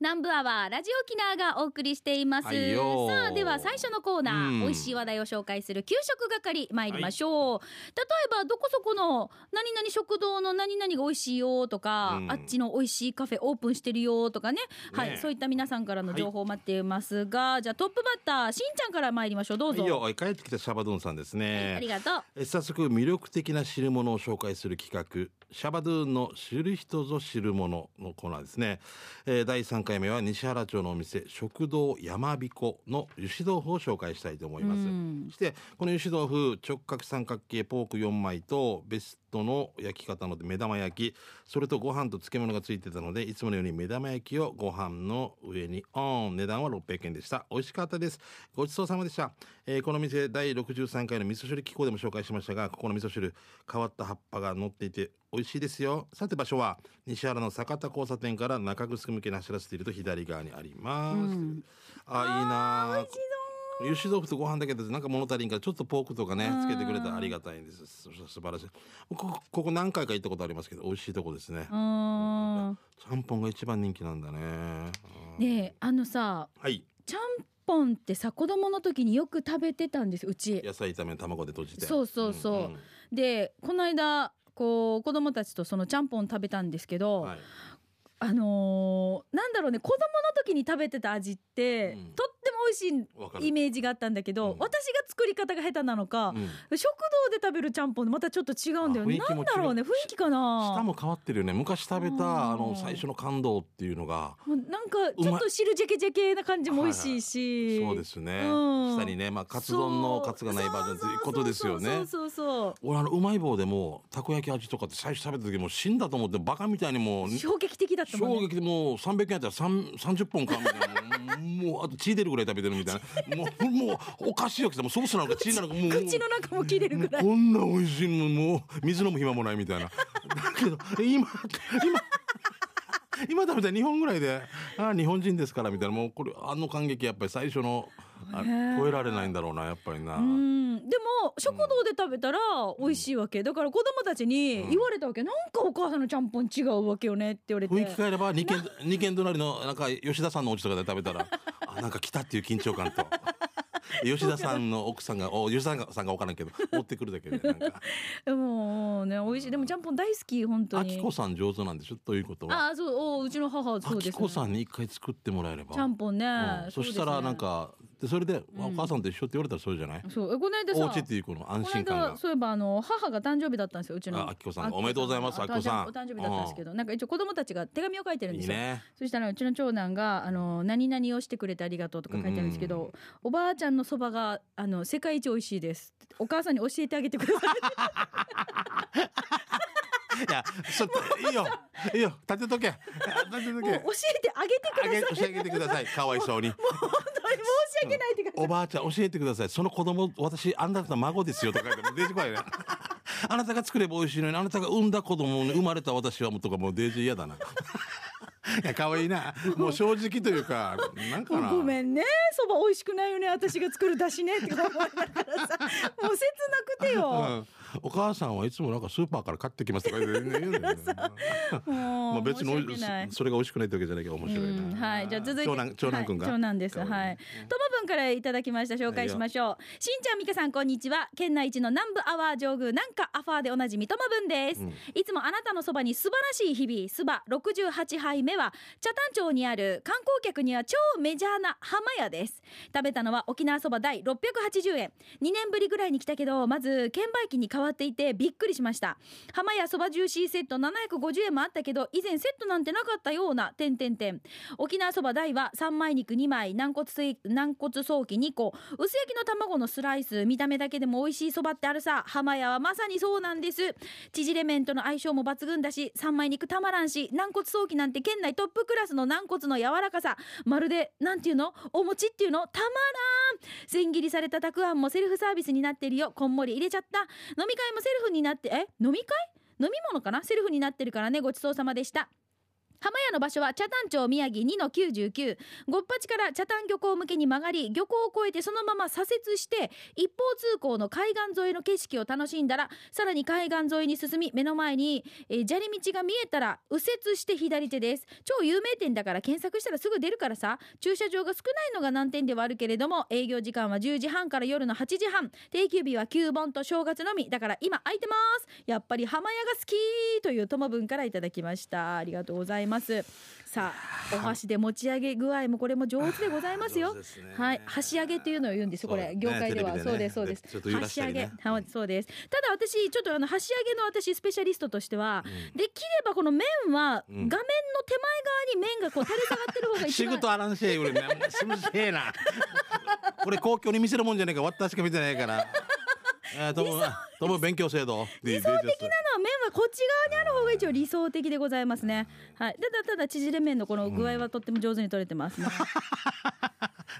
南部アワーラジオキナーがお送りしています。はいよさあ、では最初のコーナー、うん美味しい話題を紹介する給食係参りましょう。例えば、どこそこの何々食堂の何々が美味しいよとか、うんあっちの美味しいカフェオープンしてるよとかね。はい、ねそういった皆さんからの情報を待っていますが、じゃあトップバッター、しんちゃんから参りましょう。どうぞ。はいよ帰ってきたシャバドゥンさんですね、ありがとう。え早速魅力的な汁物を紹介する企画シャバドゥンの知る人ぞ知るもののコーナーですね、えー第3回目は西原町のお店食堂山彦の油脂豆腐を紹介したいと思います、そしてこの油脂豆腐直角三角形ポーク4枚とベストの焼き方の目玉焼き。それとご飯と漬物がついてたのでいつものように目玉焼きをご飯の上にオン。値段は600円でした。美味しかったです。ごちそうさまでした、えーこの店第63回の味噌汁機構でも紹介しましたがここの味噌汁変わった葉っぱが乗っていて美味しいですよ。さて場所は西原の坂田交差点から中城向けに走らせていると左側にあります、あいいなあ油脂豆腐とご飯だけでなんか物足りんからちょっとポークとかねつけてくれたらありがたいんです。す素晴らしい。ここここ何回か行ったことありますけど美味しいとこですね。ちゃんぽんが一番人気なんだね。うん。ねえ、あのさ、はい。ちゃんぽんってさ、子供の時によく食べてたんです、うち。野菜炒め卵で閉じて。そうそうそう。んんで、この間、こう、子供たちとそのちゃんぽん食べたんですけど、はい。あのーなんだろうね、子供の時に食べてた味って、うん。とっ美味しいイメージがあったんだけど、うん私が作り方が下手なのか、うん食堂で食べるちゃんぽんまたちょっと違うんだよね。なんだろうね、雰囲気かな。舌も変わってるよね昔食べうんたあの最初の感動っていうのがなんか、ちょっと汁ジェケジェケな感じも美味しいし。そうですね、うん下にね、まあ、カツ丼のカツがないバージョンということですよねそうそうそう俺あのうまい棒でもたこ焼き味とかって最初食べた時もう死んだと思ってバカみたいにもう。衝撃的だったもんね。衝撃でもう300円やったら3 30本かみたいなもうあと血出るぐらい食べてるみたいな。もうもうおかしいわけでもうソースなのか血なのかもう。口の中も切れるぐらい。こんな美味しいのもう水飲む暇もないみたいな。だけど今今今食べたら2本ぐらいでああ日本人ですからみたいな。もうこれあの感激やっぱり最初のあ超えられないんだろうなやっぱりな、うん、でも食堂で食べたら美味しいわけ。だから子供たちに言われたわけ、なんかお母さんのちゃんぽん違うわけよねって言われて。雰囲気変えれば二軒二軒隣のなんか吉田さんのお家とかで食べたら あなんか来たっていう緊張感と。吉田さんの奥さんがお吉田さんが分からんけど持ってくるだけで なんか。でもね美味しい。でもちゃんぽん大好き本当あにきこさん上手なんでしょということは。ああそうおうちの母はそあうです、きこさんに一回作ってもらえれば。ちゃんぽんね、うん。そしたらなんかでそれで、お母さんと一緒って言われたらそれじゃない？そう。えこの間さお家っていうこの安心感が。そういえばあの母が誕生日だったんですようちの。ああきこさんおめでとうございますああきこさんお誕生日だったんですけどなんか一応子供たちが手紙を書いてるんですよ。いいね。そしたらうちの長男があの何々をしてくれてありがとうとか書いてあるんですけど、おばあちゃんのそばがあの世界一美味しいですお母さんに教えてあげてください いやちょっといいよ。いいよ。立てとけ。立てとけ。もう教えてあげてください。教えてあげてください。かわいそうに。本当に申し訳ないって感じ、おばあちゃん教えてください。その子供私あなたの孫ですよとか言ってもうデージ怖いね。あなたが作れば美味しいのにあなたが産んだ子供に生まれた私はもうとかもうデージ嫌だな。いや可愛いな。もう正直というかなんかな。ごめんね。そば美味しくないよね。私が作るだしね。って思いながらさ。もう切なくてよ、うん、お母さんはいつもなんかスーパーから買ってきますとか言うねまあ別にそそれが美味しくないってわけじゃないけど面白いな、うんはい。じゃあ続いて。長男長男くんが、はい長男です。はい。ともぶんからいただきました。紹介しましょう。しんちゃん、みかさん、こんにちは。県内一の南部アワー上宮、なんかアファーでおなじみともぶんです。いつもあなたのそばに素晴らしい日々、そば68杯目は、北谷町にある観光客には超メジャーな浜屋です。食べたのは沖縄そば第680円。2年ぶりぐらいに来たけど、まず、券売機に変わっていてびっくりしました。浜屋そばジューシーセット750円もあったけど、以前セットなんてなかったような、点々点。沖縄そば大は三枚肉2枚、軟骨軟骨早期2個、薄焼きの卵のスライス、見た目だけでも美味しいそばってあるさ。浜屋はまさにそうなんです。縮れ麺との相性も抜群だし、三枚肉たまらんし、軟骨早期なんて県内トップクラスの軟骨の柔らかさ。まるで、なんていうの？お餅っていうの？たまらん千切りされたたくあんもセルフサービスになってるよ。こんもり入れちゃった。飲み会もセルフになって、え？飲み会？飲み物かな？セルフになってるからね。ごちそうさまでした。浜屋の場所は茶谷町宮城2の99ごっぱちから茶谷漁港向けに曲がり漁港を越えてそのまま左折して一方通行の海岸沿いの景色を楽しんだらさらに海岸沿いに進み目の前に、えー砂利道が見えたら右折して左手です。超有名店だから検索したらすぐ出るからさ。駐車場が少ないのが難点ではあるけれども営業時間は10時半から夜の8時半。定休日は9本と正月のみ。だから今空いてます。やっぱり浜屋が好きという友分からいただきました。ありがとうございます。さあお箸で持ち上げ具合もこれも上手でございますよ。すね。はい。箸上げっていうのを言うんですよこれ。業界では。ね。そうですそうです。ちょっと揺らし箸上げ。はいそうです。ただ私ちょっとあの箸上げの私スペシャリストとしてはできればこの麺は画面の手前側に麺がこう垂れ下がってる方が一番。仕事あらんしえ俺。ねすむせえな。これ公共に見せるもんじゃねえか。私しか見てないからえー、ともとも勉強制度理理想的なのは麺はこっち側にある方が一応理想的でございますね。はい。ただただ縮れ麺のこの具合はとっても上手に取れてますね。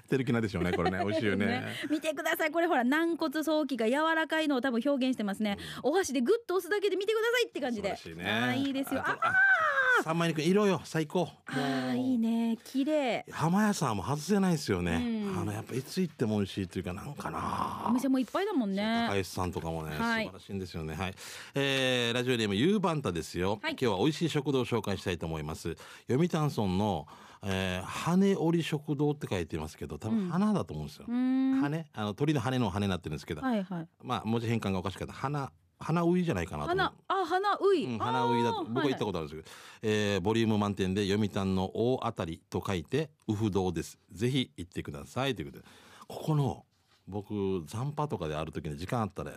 てる気なんでしょうねこれね 美味しいよね見てくださいこれほら軟骨早期が柔らかいのを多分表現してますね。お箸でグッと押すだけで見てくださいって感じで。ねあーいいですよ。ああ三枚肉色よ最高あーいいね綺麗。浜屋さんも外せないですよね、うんあのやっぱいつ行っても美味しいというかなんかなお店もいっぱいだもんね高。橋さんとかもね、はい素晴らしいんですよね。はい。えーラジオネームゆうばんたですよ、はい今日は美味しい食堂を紹介したいと思います。読谷村の、えー、羽織食堂って書いてますけど、多分花だと思うんですよ。うーん。羽、あの鳥の羽の羽になってるんですけど、はいはい。まあ文字変換がおかしかった。花、花ウイじゃないかなと。花あ花うい。うん、花ウイだと。僕は行ったこことあるんですけど、えーボリューム満点で読谷の大当たりと書いてウフ堂です。ぜひ行ってください。ということで。ここの僕残波とかである時に時間あったら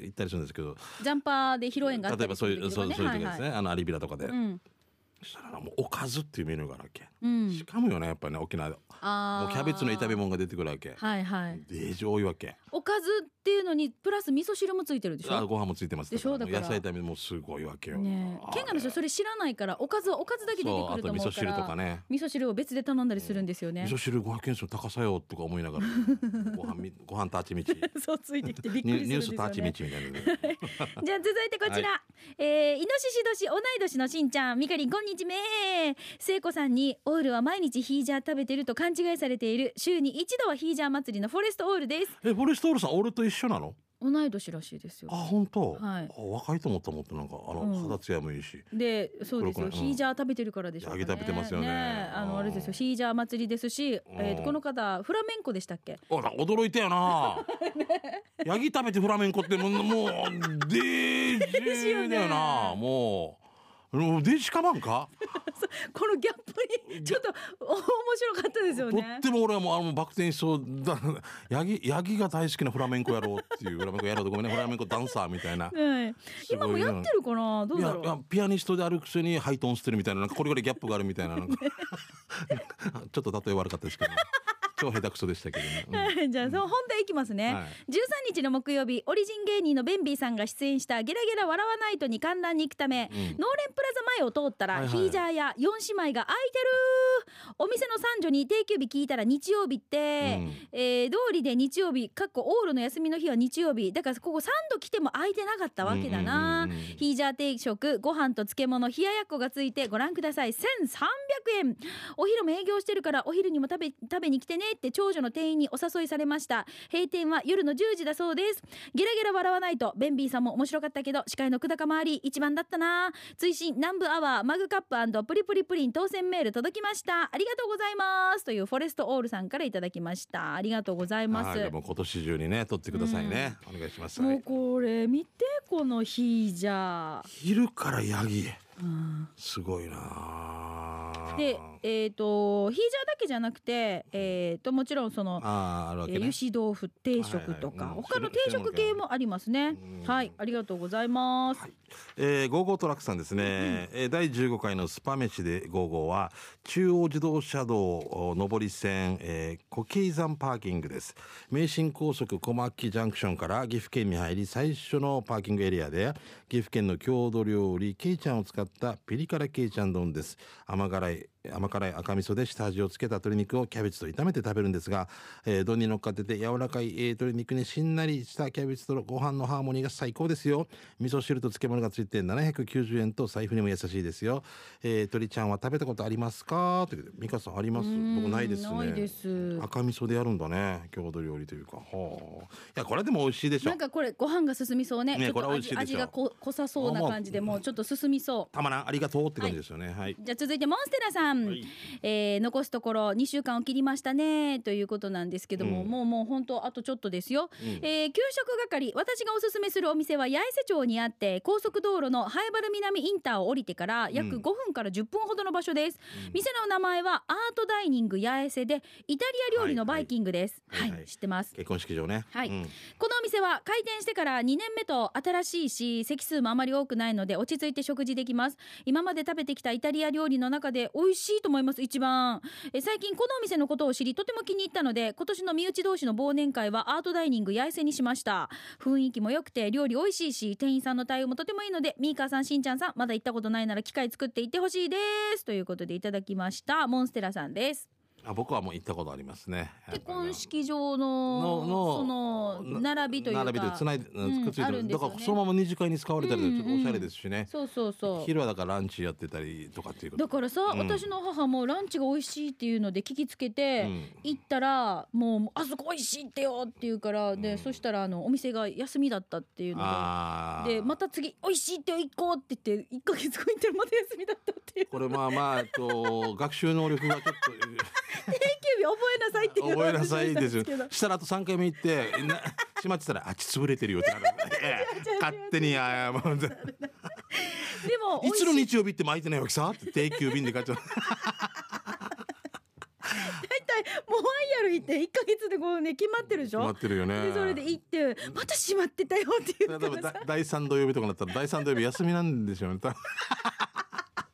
行ったりするんですけど。ジャンパーで披露宴があった例えばそういうそうそういう時ですね、はいはい。あのアリビラとかで、うん。そしたらもうおかずっていうメニューがあるわけ、うん。しかもよねやっぱりね沖縄で。もあうキャベツの炒めも物が出てくるわけ。はいはい。デージ多いわけ。おかずっていうのにプラス味噌汁もついてるでしょ？あご飯もついてます。でしょ？だから。野菜炒めもすごいわけよ、ねえ。あれケンガの人それ知らないからおかずはおかずだけ出てくると思うか味噌汁とらかね。味噌汁を別で頼んだりするんですよね。味噌汁500円高さよとか思いながら ご飯みご飯ターチミチそうついてきてびっくニりするんですよュニュースターチミねチみたいなね。じゃあ続いてこちら、えー、イノシシ年同い年のしんちゃんみかりんこんにちめ。聖子さんにオールは毎日ヒージャー食べてると勘違いされている。週に一度はヒージャー祭りのフォレストオールです。えフォレストオールさん俺と一緒なの？同い年らしいですよ。あ本当、はい。あ若いと思ったもってなんかあの、うん。肌ツヤもいいし。でそうですよ、ヒージャー食べてるからでしょうかね。揚げ食べてますよね。え。あのあれですよ。ヒージャー祭りですし、えこの方フラメンコでしたっけ？あら驚いたよな。ヤギ食べてフラメンコってもうもうデージだよな。もうもうデージか？このギャップにちょっと面白かったですよとねっても俺はもうあのバク転しそうだヤギヤギが大好きなフラメンコやろうっていう。フラメンコやろうとごめんね。フラメンコダンサーみたいな。はい、今もやってるかな？どうだろう？いやピアニストであるくせにハイトーンしてるみたいななんかこれぐらいギャップがあるみたいななんか。ちょっと例え悪かったですけど、超下手くそでしたけどね、うん。じゃあその本題いきますね、はい。13日の木曜日オリジン芸人のベンビーさんが出演した「ゲラゲラ笑わないと」に観覧に行くため、うん。ノーレンプラザ前を通ったら、はいはい。ヒージャーや4姉妹が空いてるお店の三女に定休日聞いたら日曜日って、うん。えー通りで日曜日かっこオールの休みの日は日曜日。だからここ3度来ても空いてなかったわけだな、ヒージャー定食ご飯と漬物冷ややっこがついてご覧ください。1300円。お昼も営業してるからお昼にも食べ食べに来てねって長女の店員にお誘いされました。閉店は夜の10時だそうです。ゲラゲラ笑わないと。ベンビーさんも面白かったけど司会の久高周り一番だったな。追伸南部アワーマグカッププリプリプリン当選メール届きました。ありがとうございます。というフォレストオールさんからいただきました。ありがとうございます、はい、もう今年中にね撮ってくださいね、お願いします、はもうい、これ見てこのヒージャー昼からヤギ。うんすごいな。でえっ、とヒージャーだけじゃなくてえっ、ともちろんそのあーあるね、えー油脂豆腐定食とか、はいはい。うん他の定食系もありますね。うん。はいありがとうございます、えー、ゴーゴートラックさんですね、えー第15回のスパ飯でゴーゴーは中央自動車道お上り線、えー、虎渓山パーキングです。名神高速小牧ジャンクションから岐阜県に入り最初のパーキングエリアで岐阜県の郷土料理ケイちゃんを使ったピリ辛ケイちゃん丼です。甘辛い甘辛い赤味噌で下味をつけた鶏肉をキャベツと炒めて食べるんですが、えー、丼に乗っかってて柔らかい、えー、鶏肉にしんなりしたキャベツとのご飯のハーモニーが最高ですよ。味噌汁と漬物がついて790円と財布にも優しいですよ、えー、鶏ちゃんは食べたことありますか？という美香さんあります？僕ないですね。赤味噌でやるんだね郷土料理というか。はあ。いやこれでも美味しいでしょ。なんかこれご飯が進みそうね。ねこれ美味しい味が濃さそうな感じでもうちょっと進みそう。たまらんありがとうって感じですよね、はい、はい、じゃあ続いてモンステラさん、はい、えー、残すところ2週間を切りましたねということなんですけども、うん、もうもう本当あとちょっとですよ、うん、えー、給食係私がおすすめするお店は八重瀬町にあって高速道路の灰原南インターを降りてから約5分から10分ほどの場所です、うん、店の名前はアートダイニング八重瀬でイタリア料理のバイキングです、はい、はい。はい、知ってます。結婚式場ね。はい、このお店は開店してから2年目と新しいし席数もあまり多くないので落ち着いて食事できます。今まで食べてきたイタリア料理の中で美味ししいと思います一番。え最近このお店のことを知りとても気に入ったので今年の身内同士の忘年会はアートダイニング八重瀬にしました。雰囲気も良くて料理美味しいし店員さんの対応もとてもいいのでミーカーさんしんちゃんさんまだ行ったことないなら機械作って行ってほしいです。ということでいただきました。モンステラさんです。あ僕はもう行ったことありますね。結婚式場ののその並びというか並びでつないで、うん、くっついてる、ね、だからそのまま二次会に使われたりちょっとおしゃれですしね、そうそうそう。昼はだからランチやってたりとかっていうだからさ、うん、私の母もランチが美味しいっていうので聞きつけて、行ったらもうあそこ美味しいってよって言うからで、そしたらあのお店が休みだったっていうので。でまた次美味しいって行こうって言って一か月後に行ったらまた休みだったっていう。これまあまあと学習能力がちょっと定休日覚えなさいって覚えなさいですよ。したらあと3回目行ってな閉まってたらあき潰れてるよってなる勝手にあもうでもい。つの日曜日って巻いてないわけさって定休便で買っちゃう。大体もうワイヤル行って1か月でこうね決まってるでしょ？決まってるよね。でそれで行ってまた閉まってたよって言ったら第3土曜日とかなったら第3土曜日休みなんでしょうね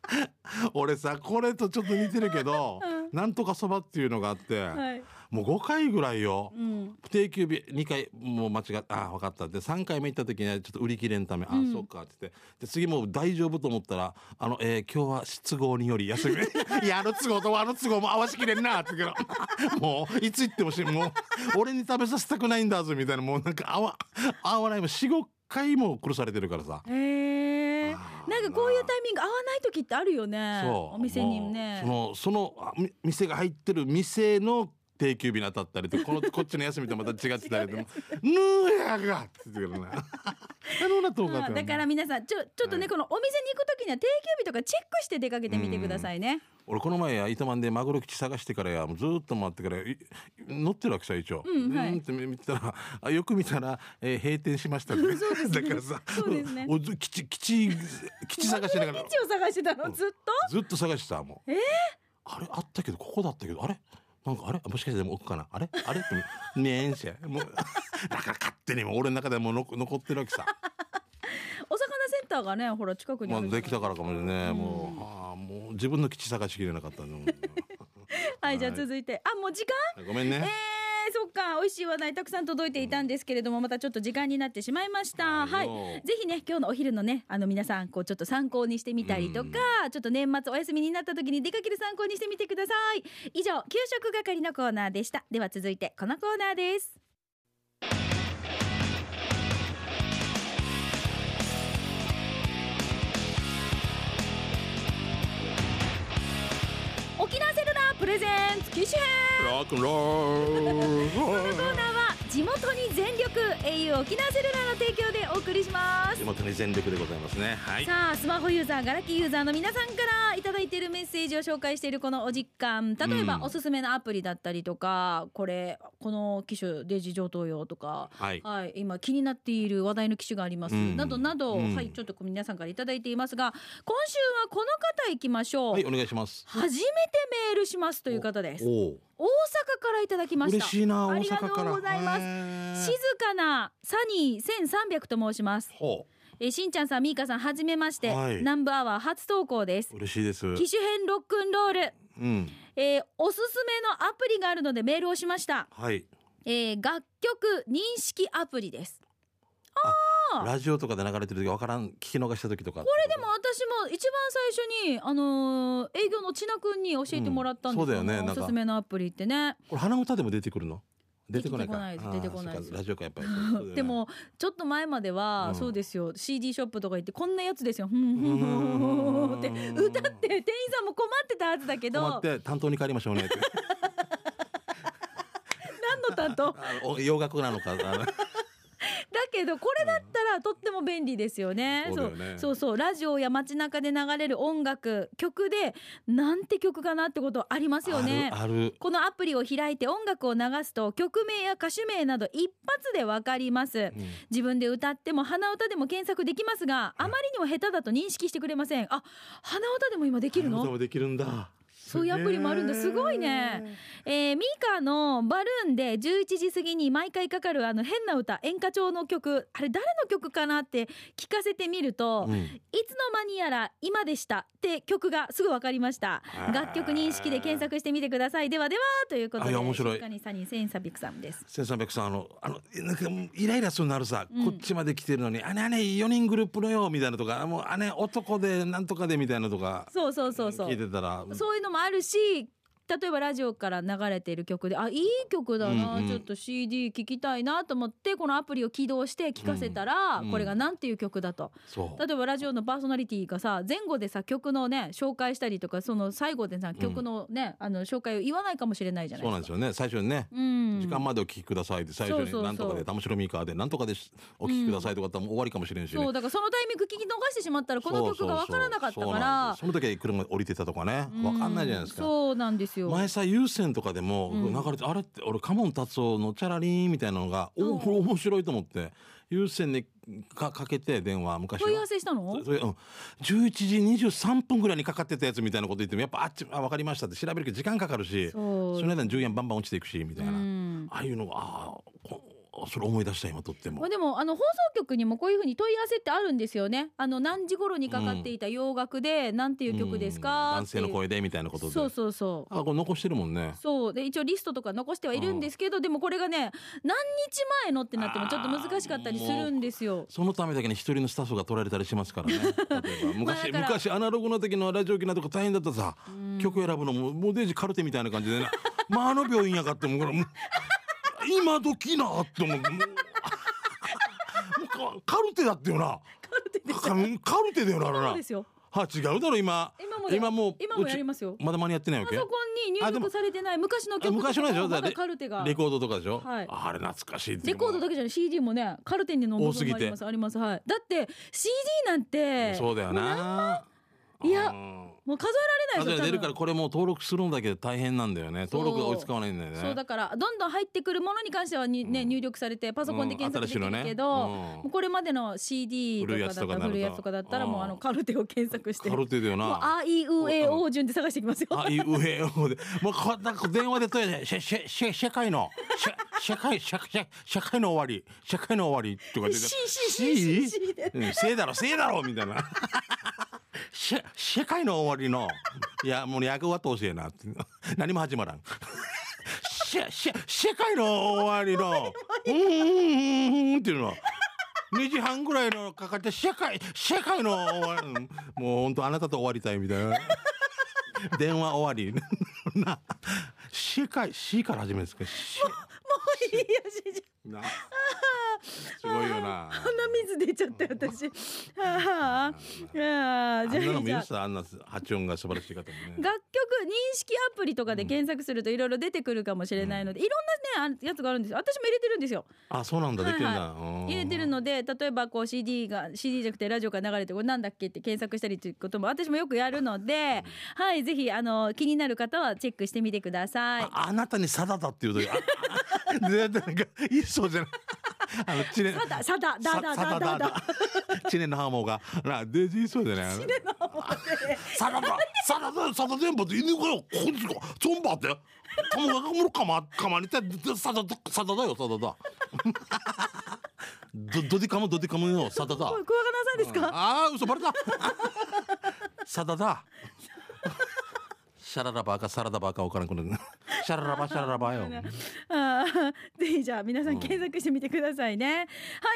俺さこれとちょっと似てるけど、うん、なんとかそばっていうのがあって、はい、もう5回ぐらいよ、うん、定休日2回もう間違ってああ分かった。って3回目行った時にはちょっと売り切れんため、うん、ああそうかって言って。で次もう大丈夫と思ったら「あの、えー、今日は失合により休み。いやあの都合とあの都合も合わしきれんな」って言うからもういつ行ってもしもう俺に食べさせたくないんだぞみたいなもうなんか合わ合わないも45回も殺されてるからさ。へえなんかこういうタイミング合わない時ってあるよね。お店にね。そのその店が入ってる店の定休日に当たったりとこの こっちの休みとまた違ってたりでも「ぬーやが!」って言ってるな。だから皆さんちょちょっとね、はい、このお店に行く時には定休日とかチェックして出かけてみてくださいね。俺この前や糸満でマグロ基地探してからやもうずっと待ってから乗ってるわけさ一応。うんはい、って見たらあよく見たら、えー、閉店しましたね、だからさそうですね。お基地基地基地探しながら。基地を探してたの？ずっと、ずっと探してたもう。えー、あれあったけどここだったけどあれ？なんかあれ？もしかしても奥かな？あれ？あれ？ってねえんしもう だから勝手にも俺の中でも残残ってるわけさ。お魚センターがねほら近くにまあ、できたからかもしれない、もうああもう自分の基地探しきれなかったの。はいじゃあ続いて。あもう時間？ごめんね。えーそっか。美味しい話題たくさん届いていたんですけれどもまたちょっと時間になってしまいました。はい。ぜひね今日のお昼のねあの皆さんこうちょっと参考にしてみたりとか、ちょっと年末お休みになった時に出かける参考にしてみてください。以上給食係のコーナーでした。では続いてこのコーナーですレゼンツ機種編。ロックンロール。このコーナーは地元に全力 au 沖縄セルラーの提供でお送りします。地元に全力でございますね、はい、さあスマホユーザーガラキーユーザーの皆さんからいただいているメッセージを紹介しているこのお実感例えば、おすすめのアプリだったりとかこれこの機種デジ上等用とか、はい、はい、今気になっている話題の機種があります、うん、などなど、うん、はいちょっと皆さんからいただいていますが今週はこの方いきましょう。はいお願いします。初めてメールしますという方です。大阪からいただきました。嬉しいなありがとうございます。静かなサニー千三百と申します。えしんちゃんさんみーかさんはじめまして、はい、南部アワー初投稿です。嬉しいです。機種編ロックンロール、うんえー、おすすめのアプリがあるのでメールをしました。はい、えー、楽曲認識アプリです。あラジオとかで流れてる時わからん聞き逃した時とか。これでも私も一番最初にあのー営業の千奈君に教えてもらったんですよ、うんそうだよねなんか。おすすめのアプリってね。これ鼻歌でも出てくるの？出てこないか。出てこないです。出てこないです。あーそっかラジオかやっぱり でもちょっと前までは、うん。そうですよ CD ショップとか行ってこんなやつですよ「ふん。ふんふんふんふん」って歌って店員さんも困ってたはずだけど。困って担当に帰りましょうねって。何の担当？洋楽なのかけどこれだったらとっても便利ですよね。そうだよね。そう。そうラジオや街中で流れる音楽曲でなんて曲かなってことありますよね。このアプリを開いて音楽を流すと曲名や歌手名など一発でわかります。うん。自分で歌っても鼻歌でも検索できますがあまりにも下手だと認識してくれません。あ鼻歌でも今できるの？鼻歌もできるんだそういうアプリもあるんだ。すごいね。えー、ミカのバルーンで11時過ぎに毎回かかるあの変な歌演歌調の曲。あれ誰の曲かなって聞かせてみると、うん。いつの間にやら今でしたって曲がすぐ分かりました。楽曲認識で検索してみてください。ではではということであいや面白い。にサニーセンサビクさんです。1300さんあのあのなんかイライラするのあるさ、うん。こっちまで来てるのに「あね姉4人グループのよ」みたいなとか「もう姉男でなんとかで」みたいなとか。そうそうそうそう。聞いてたら。そういうのもあるし例えばラジオから流れている曲であいい曲だな、うんうん。ちょっと CD 聴きたいなと思ってこのアプリを起動して聴かせたら、うんこれがなんていう曲だと。例えばラジオのパーソナリティがさ前後でさ曲のね紹介したりとかその最後でさ曲のね、あの紹介を言わないかもしれないじゃないですか。そうなんですよね。最初にね、うん、時間までお聞きくださいって最初になんとかで玉城ミーカーでなんとかでしお聞きくださいとかだったらもう終わりかもしれんしね、そうだからそのタイミング聞き逃してしまったらこの曲が分からなかったから。その時は車降りてたとかね。わかんないじゃないですか。そうなんですよ。前さ有線とかでもうん。流れて、あれって俺カモン達夫のチャラリーンみたいなのが、うん。おこれ 面白いと思って有線にかかけて電話昔は。問い合わせしたの？そそれ、うん、11時23分ぐらいにかかってたやつみたいなこと言ってもやっぱあっちあ分かりましたって調べるけど時間かかるしその間に10円バンバン落ちていくしみたいな、うん。ああいうのがああこそれ思い出した今とっても。まあ、でもあの放送局にもこういうふうに問い合わせってあるんですよね。あの何時頃にかかっていた洋楽でなんていう曲ですか、うん男性の声でみたいなことで。そうそうそう。あこれ残してるもんね。そう。で一応リストとか残してはいるんですけど、でもこれがね何日前のってなってもちょっと難しかったりするんですよ。そのためだけに一人のスタッフが取られたりしますからね。例えば。昔,、昔アナログの時のラジオ機能とか大変だったさ、曲選ぶのももうデイジカルテみたいな感じでなまああの病院やかってもうこれもう今時なって思う。カカルテだってよな。カルテでカカルテだよなあれな。そうですよ。は違うだろ今。今も今もう今もやりますよ。まだ間に合ってないわけ？パソコンに入力されてない。昔の曲昔のでしょ？まだカルテが。レコードとかでしょ、はい。あれ懐かしいレコードだけじゃない。CD もねカルテにの部分もあります。ありますはいだって CD なんてそうだよな。いやうんもう数えられない数え出るからこれもう登録するんだけど大変なんだよね。登録が追いつかないんだよね。そうだからどんどん入ってくるものに関してはに、ねうん。入力されてパソコンで検索できるけど、これまでの CD とかだったら古いやつとかだったらもうあのカルテを検索して。カルテだよな。あいうえお順で探していきますよ。あいうえおで。もうこなんか電話で問い合わせししし社会のし社会社会の終わり社会の終わりとか言って C C C C C でうんせいだろせいだろみたいなし世界の終わりの いやもう役は通せえなって 何も始まらん。しし世界の終わりのうんうんうんうんっていうの。2時半ぐらいのかかって世界世界の終わり。もう本当あなたと終わりたいみたいな。電話終わり。な世界 C から始めるんですか？しもういいよしじなすごいよな。鼻水出ちゃったよ私。はあ、ああじゃあんなのあじゃあ。んな発音が素晴らしい方もね。楽曲認識アプリとかで検索するといろいろ出てくるかもしれないので、いろんなねあやつがあるんですよ。私も入れてるんですよ。あそうなんだできるんだ、入れてるので例えばこう CD が CD じゃなくてラジオから流れてこれなんだっけって検索したりということも私もよくやるので、はいぜひあの気になる方はチェックしてみてください。ああなたに「サダだ」っていうとあなんかいいそうじゃないあの知念さださだだだだだだ知念のハモがなデジいそうじゃない？サダだ。サダだ。サダ全部って犬がよこっちがゾンバって。カモがかむかまかまにてサダだ。サダだよサダだ。どどでかむどでかむよ。サダだ。これクワガナさんですか、ああ嘘バレた。サダだ。シャララバーかサラダバーか分からんくなる。シャララバシャララバーよ。あ ぜひじゃあ皆さん検索してみてくださいね、は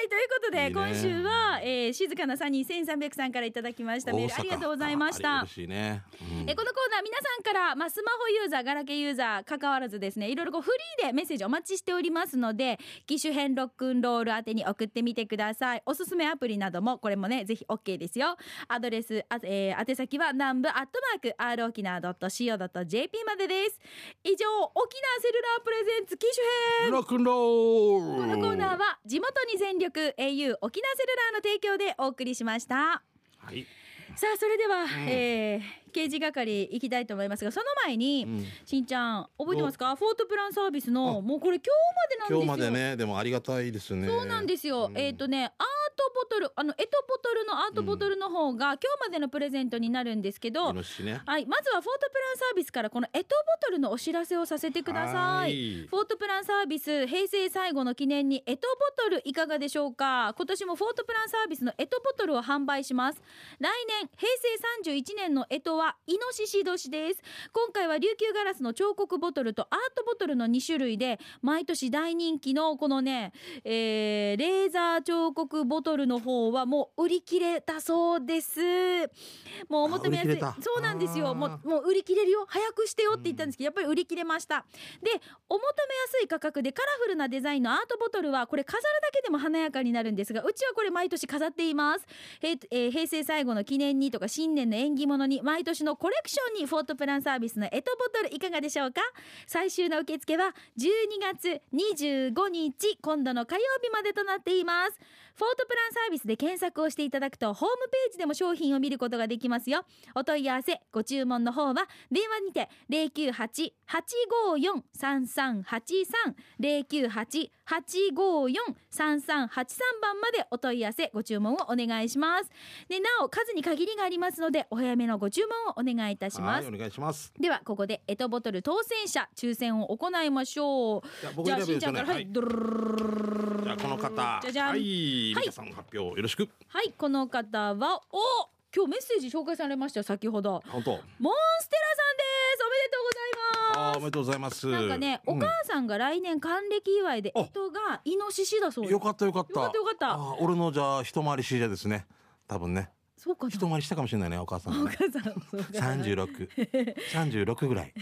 いということでね。今週は、えー静かなサニー1300さんからいただきました。メールありがとうございました。あ嬉しいね、うん。えこのコーナー皆さんから、まあ、スマホユーザーガラケーユーザー関わらずですねいろいろこうフリーでメッセージお待ちしておりますので機種編ロックンロール宛てに送ってみてください。おすすめアプリなどもこれもねぜひ OK ですよ。アドレスあ、えー宛先は南部アットマーク r 沖縄 .co.jp までです。以上沖縄セルラープレゼンツ機種編ロックンロールこのコーナーは地元に全力 au 沖縄セルラーの提供でお送りしました。はい、さあそれでは、えー刑事係行きたいと思いますがその前に、うん。しんちゃん覚えてますか？フォートプランサービスのあ。もうこれ今日までなんですよ。今日までねでもありがたいですね。そうなんですよ、うん。えっ、とねアートボトルあのエトボトルのアートボトルの方が、今日までのプレゼントになるんですけど、はい、まずはフォートプランサービスからこのエトボトルのお知らせをさせてくださはい。いフォートプランサービス平成最後の記念にエトボトルいかがでしょうか？今年もフォートプランサービスのエトボトルを販売します。来年平成31年のエトはイノシシ年です。今回は琉球ガラスの彫刻ボトルとアートボトルの2種類で毎年大人気のこのね、えーレーザー彫刻ボトルの方はもう売り切れたそうです。もうお求めやすい。そうなんですよ。もうもう売り切れるよ。早くしてよって言ったんですけど、やっぱり売り切れました。でお求めやすい価格でカラフルなデザインのアートボトルはこれ飾るだけでも華やかになるんですがうちはこれ毎年飾っています、へえー平成最後の記念にとか新年の縁起物に毎年年のコレクションにフォートプランサービスのエトボトルいかがでしょうか？最終の受付は12月25日今度の火曜日までとなっています。フォートプランサービスで検索をしていただくとホームページでも商品を見ることができますよ。お問い合わせご注文の方は電話にて098-854-3383 098-854-3383番までお問い合わせご注文をお願いします。でなお数に限りがありますのでお早めのご注文をお願いいたします。お願いします。ではここでエトボトル当選者抽選を行いましょう。じゃあしんちゃんからはい、この方じゃじゃん、はい。皆さん発表よろしくはいこの方はお今日メッセージ紹介されましたよ先ほど。本当。モンステラさんです。おめでとうございます。おめでとうございます。なんかね、おうん。母さんが来年還暦祝いで、あ。えとがイノシシだそうですよかったよかった。よかったよかった。俺のじゃあ一回りしじゃですね。多分ね。そうかな。一回りしたかもしれないねお母さんね。母さん三十六。三十六ぐらい。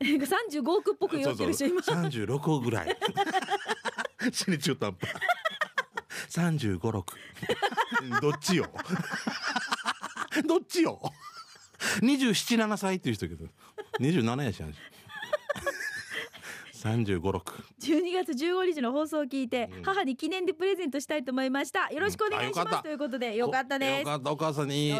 35億っぽく言ってるし今。三十六ぐらい。死に中途半端3 5 6どっちよ？どっちよ？277歳っていう人けど。27やしん3 5 6 12月15日の放送を聞いて、うん。母に記念でプレゼントしたいと思いました。よろしくお願いします、ということでよかったです。よかった。お母さんに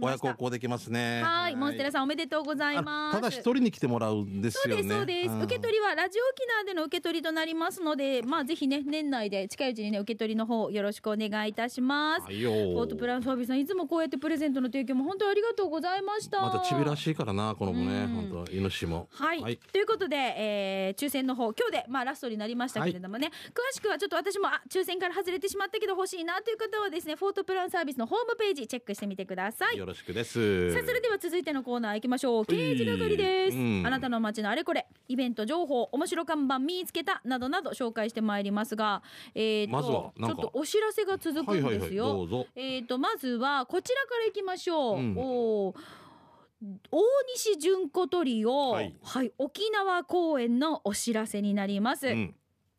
親孝行できますね。はい。モンステラさんおめでとうございあます。ただ一人に来てもらうんですそうよねですそうです、ん。受け取りはラジオ沖縄での受け取りとなりますのでまあぜひね年内で近いうちにね受け取りの方よろしくお願いいたします、はいよ。フォートプランサービスさんいつもこうやってプレゼントの提供も本当にありがとうございました。またちびらしいからなこの子ね。うん。本当イノシシも。はい、ということで、えー抽選の方今日でまあラストになりましたけれどもね、詳しくはちょっと私もあ抽選から外れてしまったけど欲しいなという方はですねフォートプランサービスのホームページチェックしてみてください。よろしくです。さあそれでは続いてのコーナー行きましょう。刑事係です、うん。あなたの街のあれこれイベント情報面白看板見つけたなどなど紹介してまいりますがえー、とまずはちょっとお知らせが続くんはいはいはいですよ、どうぞ。えー、とまずはこちらからいきましょう、うん。おー大西純子トリオ、ははい。い沖縄公演のお知らせになります、うん。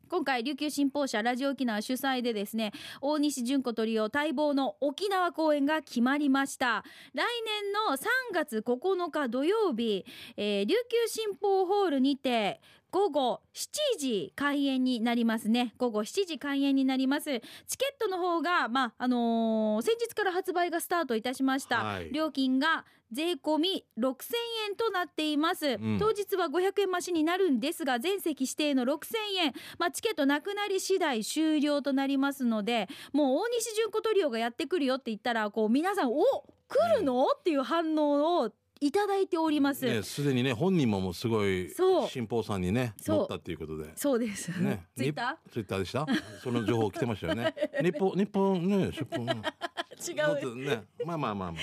今回琉球新報社ラジオ沖縄主催でですね大西純子トリオ待望の沖縄公演が決まりました。来年の3月9日土曜日、えー琉球新報ホールにて午後7時開演になりますね。午後7時開演になります。チケットの方がまああのー先日から発売がスタートいたしました、はい。料金が税込み6000円となっています、ん。当日は500円増しになるんですが全席指定の6000円。まあ、チケットなくなり次第終了となりますのでもう大西純子トリオがやってくるよって言ったらこう皆さん「お来るの?」っていう反応をいただいております。ねすでにね本人ももうすごい新報さんにね乗ったっていうことで。そうです。ね ツイッタツイッターでした？その情報来てましたよね。日本日本ね出版。ー？違う。ね。まあまあまあま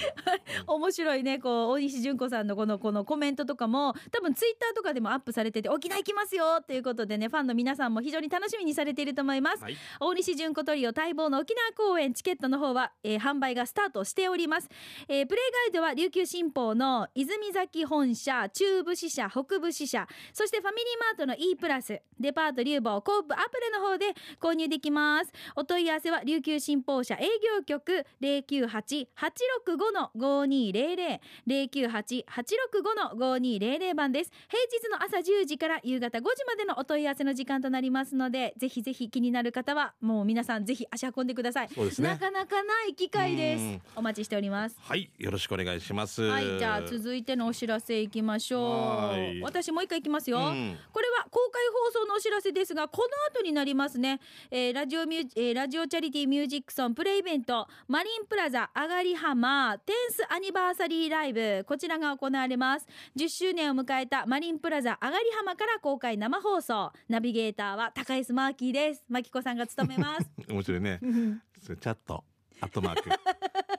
面白いね。こう大西純子さんのこのこのコメントとかも多分ツイッターとかでもアップされてて沖縄行きますよっていうことでねファンの皆さんも非常に楽しみにされていると思います、あはい。大西純子トリオ待望の沖縄公演チケットの方は、えー販売がスタートしております、えープレイガイドは琉球新報の泉崎本社中部支社北部支社そしてファミリーマートの E プラスデパートリューボーコープアプレの方で購入できます。お問い合わせは琉球新報社営業局098-865-5200 098-865-5200番です。平日の朝10時から夕方5時までのお問い合わせの時間となりますのでぜひぜひ気になる方はもう皆さんぜひ足運んでください、そうですね。なかなかない機会です。うん。お待ちしております。はいよろしくお願いします。はいじゃあ続いてのお知らせいきましょはい。う私もう一回いきますよ、うん。これは公開放送のお知らせですがこの後になりますね、えーラジオミュー、えーラジオチャリティーミュージックソンプレイイベントマリンプラザあがり浜テンスアニバーサリーライブこちらが行われます。10周年を迎えたマリンプラザあがり浜から公開生放送。ナビゲーターは高安マーキーです。マキコさんが務めます。面白いね。チャットアットマーク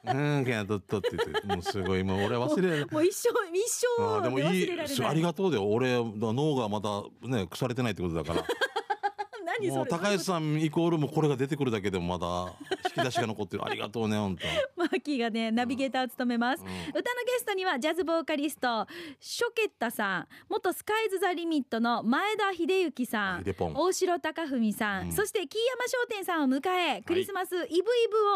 うんけどドットって言ってもうすごいもう俺忘れられもう一生一あー生ででもいい忘れられない。ありがとうで俺脳がまだね腐れてないってことだから。何それもう高橋さんイコールもこれが出てくるだけでもまだ引き出しが残ってる。ありがとうね本当。マーキーがねナビゲーターを務めます、うん。歌のゲストにはジャズボーカリストショケッタさん元スカイズ・ザ・リミットの前田秀幸さん大城貴文さん、うん。そして木山商店さんを迎えクリスマスイブイブ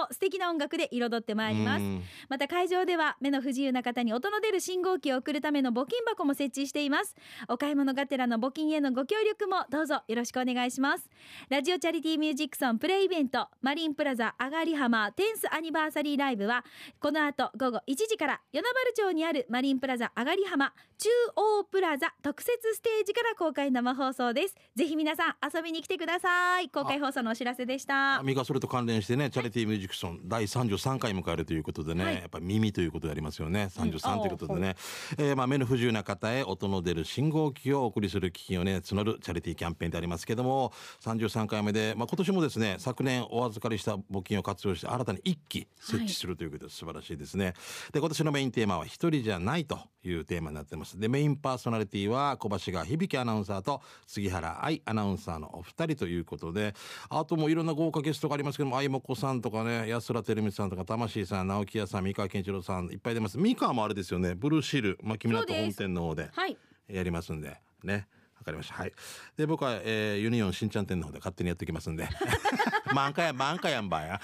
を素敵な音楽で彩ってまいります、うん。また会場では目の不自由な方に音の出る信号機を送るための募金箱も設置しています。お買い物がてらの募金へのご協力もどうぞよろしくお願いします。ラジオチャリティーミュージックソンプレイイベントマリンプラザあがり浜テンスアニバーサリーライブはこの後午後1時から与那原町にあるマリンプラザあがり浜中央プラザ特設ステージから公開生放送です。ぜひ皆さん遊びに来てください。公開放送のお知らせでした。アミがそれと関連してねチャリティーミュージックソン第33回迎えるということでね、はい。やっぱり耳ということでありますよね。33うんということでね、えーまあ目の不自由な方へ音の出る信号機をお送りする基金をね募るチャリティーキャンペーンでありますけども33回目で、まあ、今年もですね昨年お預かりした募金を活用して新たに1機設置するということで素晴らしいですね、で今年のメインテーマは一人じゃないというテーマになってます。でメインパーソナリティは小橋が響アナウンサーと杉原愛アナウンサーのお二人ということであともういろんな豪華ゲストがありますけども愛もこさんとかね安ら照美さんとか魂さん直木屋さん三河健一郎さんいっぱい出ます。三河もあれですよね。ブルーシール牧港本店の方ではい。やりますんでね。わかりました。はい。で僕は、えーユニオン新ちゃん店の方で勝手にやってきますんで。満開や満開やんばや。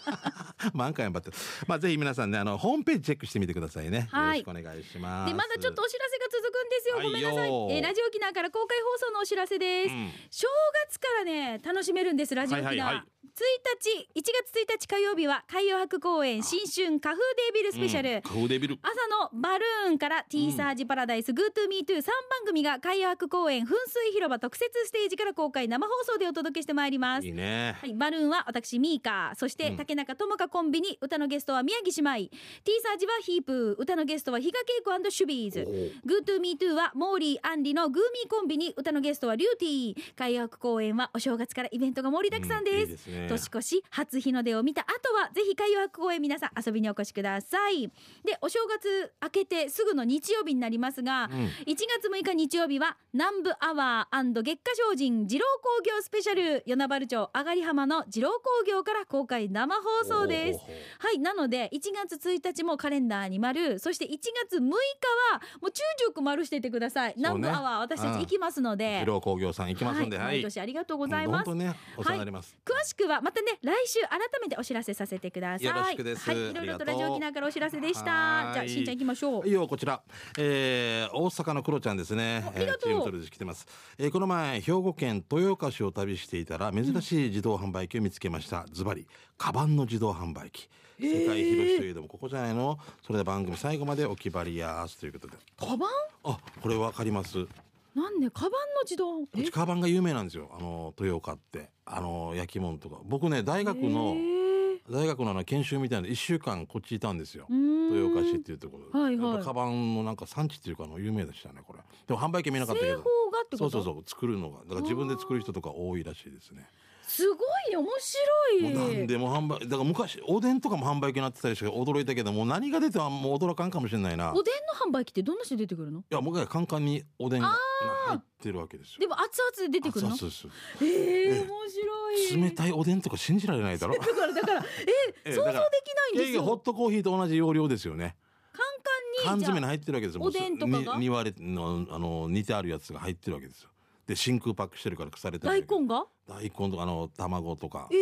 満開やんばって。まあぜひ皆さんねあのホームページチェックしてみてくださいね、はい。よろしくお願いします。でまだちょっとお知らせが続くんですよ、はいごめんなさい。よー。えーラジオ沖縄から公開放送のお知らせです、うん。正月からね楽しめるんですラジオ沖縄、はいはいはい1日1月1日火曜日は海洋博公園新春花風デービルスペシャル、うんデビル。朝のバルーンから T サージパラダイス、グートゥーミートゥー3番組が海洋博公園噴水広場特設ステージから公開生放送でお届けしてまいります。いいね。はい、バルーンは私ミーカーそしてうん。竹中智香コンビに歌のゲストは宮城姉妹。T サージはヒープー歌のゲストは比嘉恵子シュビーズ。グートゥーミートゥーはモーリーアンリのグーミーコンビに歌のゲストはリューティー。海洋博公園はお正月からイベントが盛りだくさんですね。年越し初日の出を見た後はぜひ海洋博公園皆さん遊びにお越しください。でお正月明けてすぐの日曜日になりますが、うん。1月6日日曜日は南部アワー月下精進二郎工業スペシャル与那原町上がり浜の二郎工業から公開生放送です。はいなので1月1日もカレンダーに丸そして1月6日はもう中熟丸しててください、南部アワー私たち行きますので。二郎工業さん行きますんでは、はい。い毎年ありがとうございます。本当ねお世話になります、詳しくはまたね来週改めてお知らせさせてください。よろしくです。はい。いろいろとラジオ沖縄からお知らせでした。はい。じゃあしんちゃん行きましょう。いいよこちら、えー、大阪のクロちゃんですね。あありがとう。チームトルで来てます、えーこの前兵庫県豊岡市を旅していたら珍しい自動販売機を見つけました、ズバリカバンの自動販売機。世界広しといえどもここじゃないの？それで番組最後までお決まりやーすということで。カバン？あこれわかります。なんで？カバンの自動？カバンが有名なんですよ。あの豊岡ってあの焼き物とか。僕ね大学の大学のあの研修みたいなの1週間こっちいたんですよ。豊岡市っていうところ。で、はいはい。やっぱカバンのなんか産地っていうかあの有名でしたねこれ。でも販売機見なかったけ製どそうそうそう。作るのが。だから自分で作る人とか多いらしいですね。すご面白い。もう何でも販売だから昔おでんとかも販売機になってたりして驚いたけどもう何が出てはもう驚かんかもしれないな。おでんの販売機ってどんな人出てくるの？いや僕はカンカンにおでんが入ってるわけですよ。でも熱々で出てくるの？熱々ですえー、ええ。面白い。冷たいおでんとか信じられないだろ？だからだから えええ想像できないんですいやいやホッよトコーヒーと同じ容量ですよね。カンカ缶ンにじゃあ詰に入ってるわけですよ。おでんとかが？割れのあの煮てあるやつが入ってるわけですよで真空パックしてるから腐れてない大根が？大根とかあの卵とか。ええ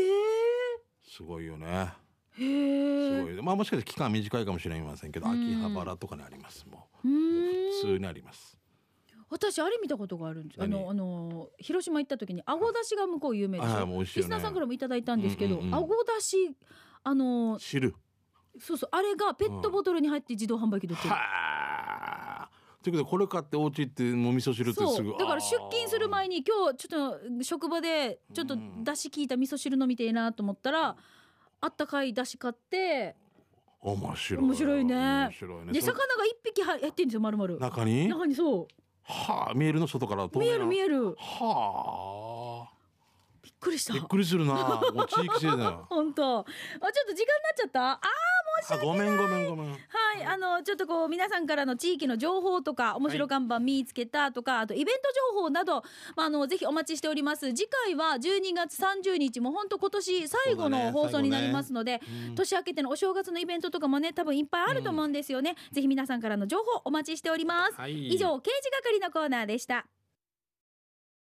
すごいよね。へえすごい。まあもしかして期間短いかもしれませんけどうん。秋葉原とかにありますもううーん。普通にあります。私あれ見たことがあるんですあ何？のあの広島行った時にあごだしが向こう有名でしはいょもう美味しいよね。リスナーさんからもいただいたんですけどうんうんうんあごだしあの汁そうそうあれがペットボトルに入って自動販売機で売ってる。はあということでこれ買ってお家行ってもう味噌汁ってすぐだから出勤する前に今日ちょっと職場でちょっと出汁効いた味噌汁飲みてえなと思ったらあったかい出汁買って面白い。面白いね。面白いね。で魚が一匹入ってんですよ丸々。中に？中にそはあ見えるの外からう見える見ええる。はあ。びっくりした。びっくりするな。もう地域性だよ。本当。あちょっと時間になっちゃった？ああごめんごめんごめん。はい、あのちょっとこう皆さんからの地域の情報とか面白看板見つけたとか、あとイベント情報など、まあ、あのぜひお待ちしております。次回は12月30日も本当今年最後の放送になりますので、うん。年明けてのお正月のイベントとかもね多分いっぱいあると思うんですよね、ぜひ皆さんからの情報お待ちしております、はい。以上刑事係のコーナーでした